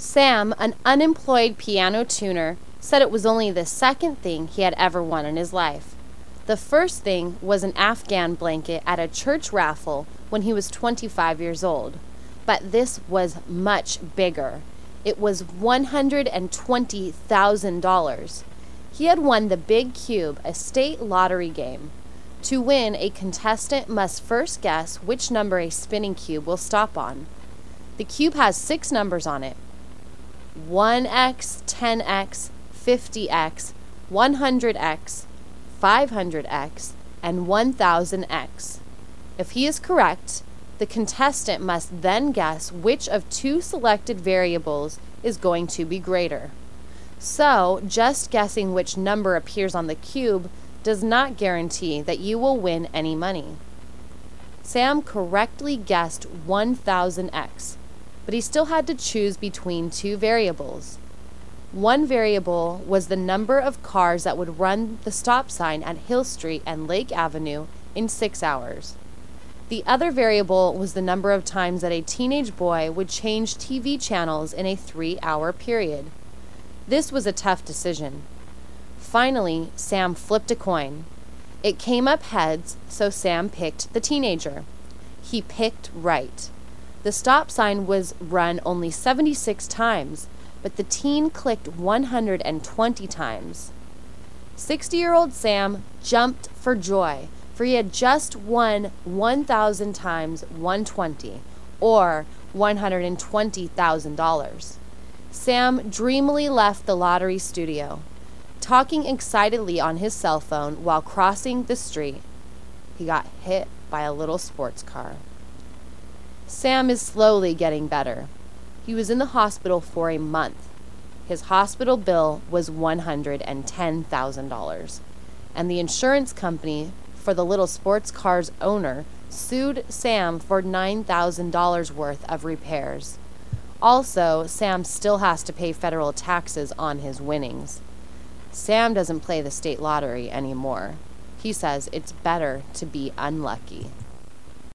Sam, an unemployed piano tuner, said it was only the second thing he had ever won in his life. The first thing was an Afghan blanket at a church raffle when he was 25 years old. But this was much bigger. It was $120,000. He had won the Big Cube, a state lottery game. To win, a contestant must first guess which number a spinning cube will stop on. The cube has six numbers on it 1x, 10x, 50x, 100x, 500x, and 1000x. If he is correct, the contestant must then guess which of two selected variables is going to be greater. So, just guessing which number appears on the cube does not guarantee that you will win any money. Sam correctly guessed 1000x, but he still had to choose between two variables. One variable was the number of cars that would run the stop sign at Hill Street and Lake Avenue in six hours. The other variable was the number of times that a teenage boy would change TV channels in a three hour period. This was a tough decision. Finally, Sam flipped a coin. It came up heads, so Sam picked the teenager. He picked right. The stop sign was run only 76 times, but the teen clicked 120 times. 60 year old Sam jumped for joy, for he had just won 1,000 times 120, or $120,000. Sam dreamily left the lottery studio, talking excitedly on his cell phone while crossing the street. He got hit by a little sports car. Sam is slowly getting better. He was in the hospital for a month. His hospital bill was $110,000. And the insurance company for the little sports car's owner sued Sam for $9,000 worth of repairs. Also, Sam still has to pay federal taxes on his winnings. Sam doesn't play the state lottery anymore. He says it's better to be unlucky.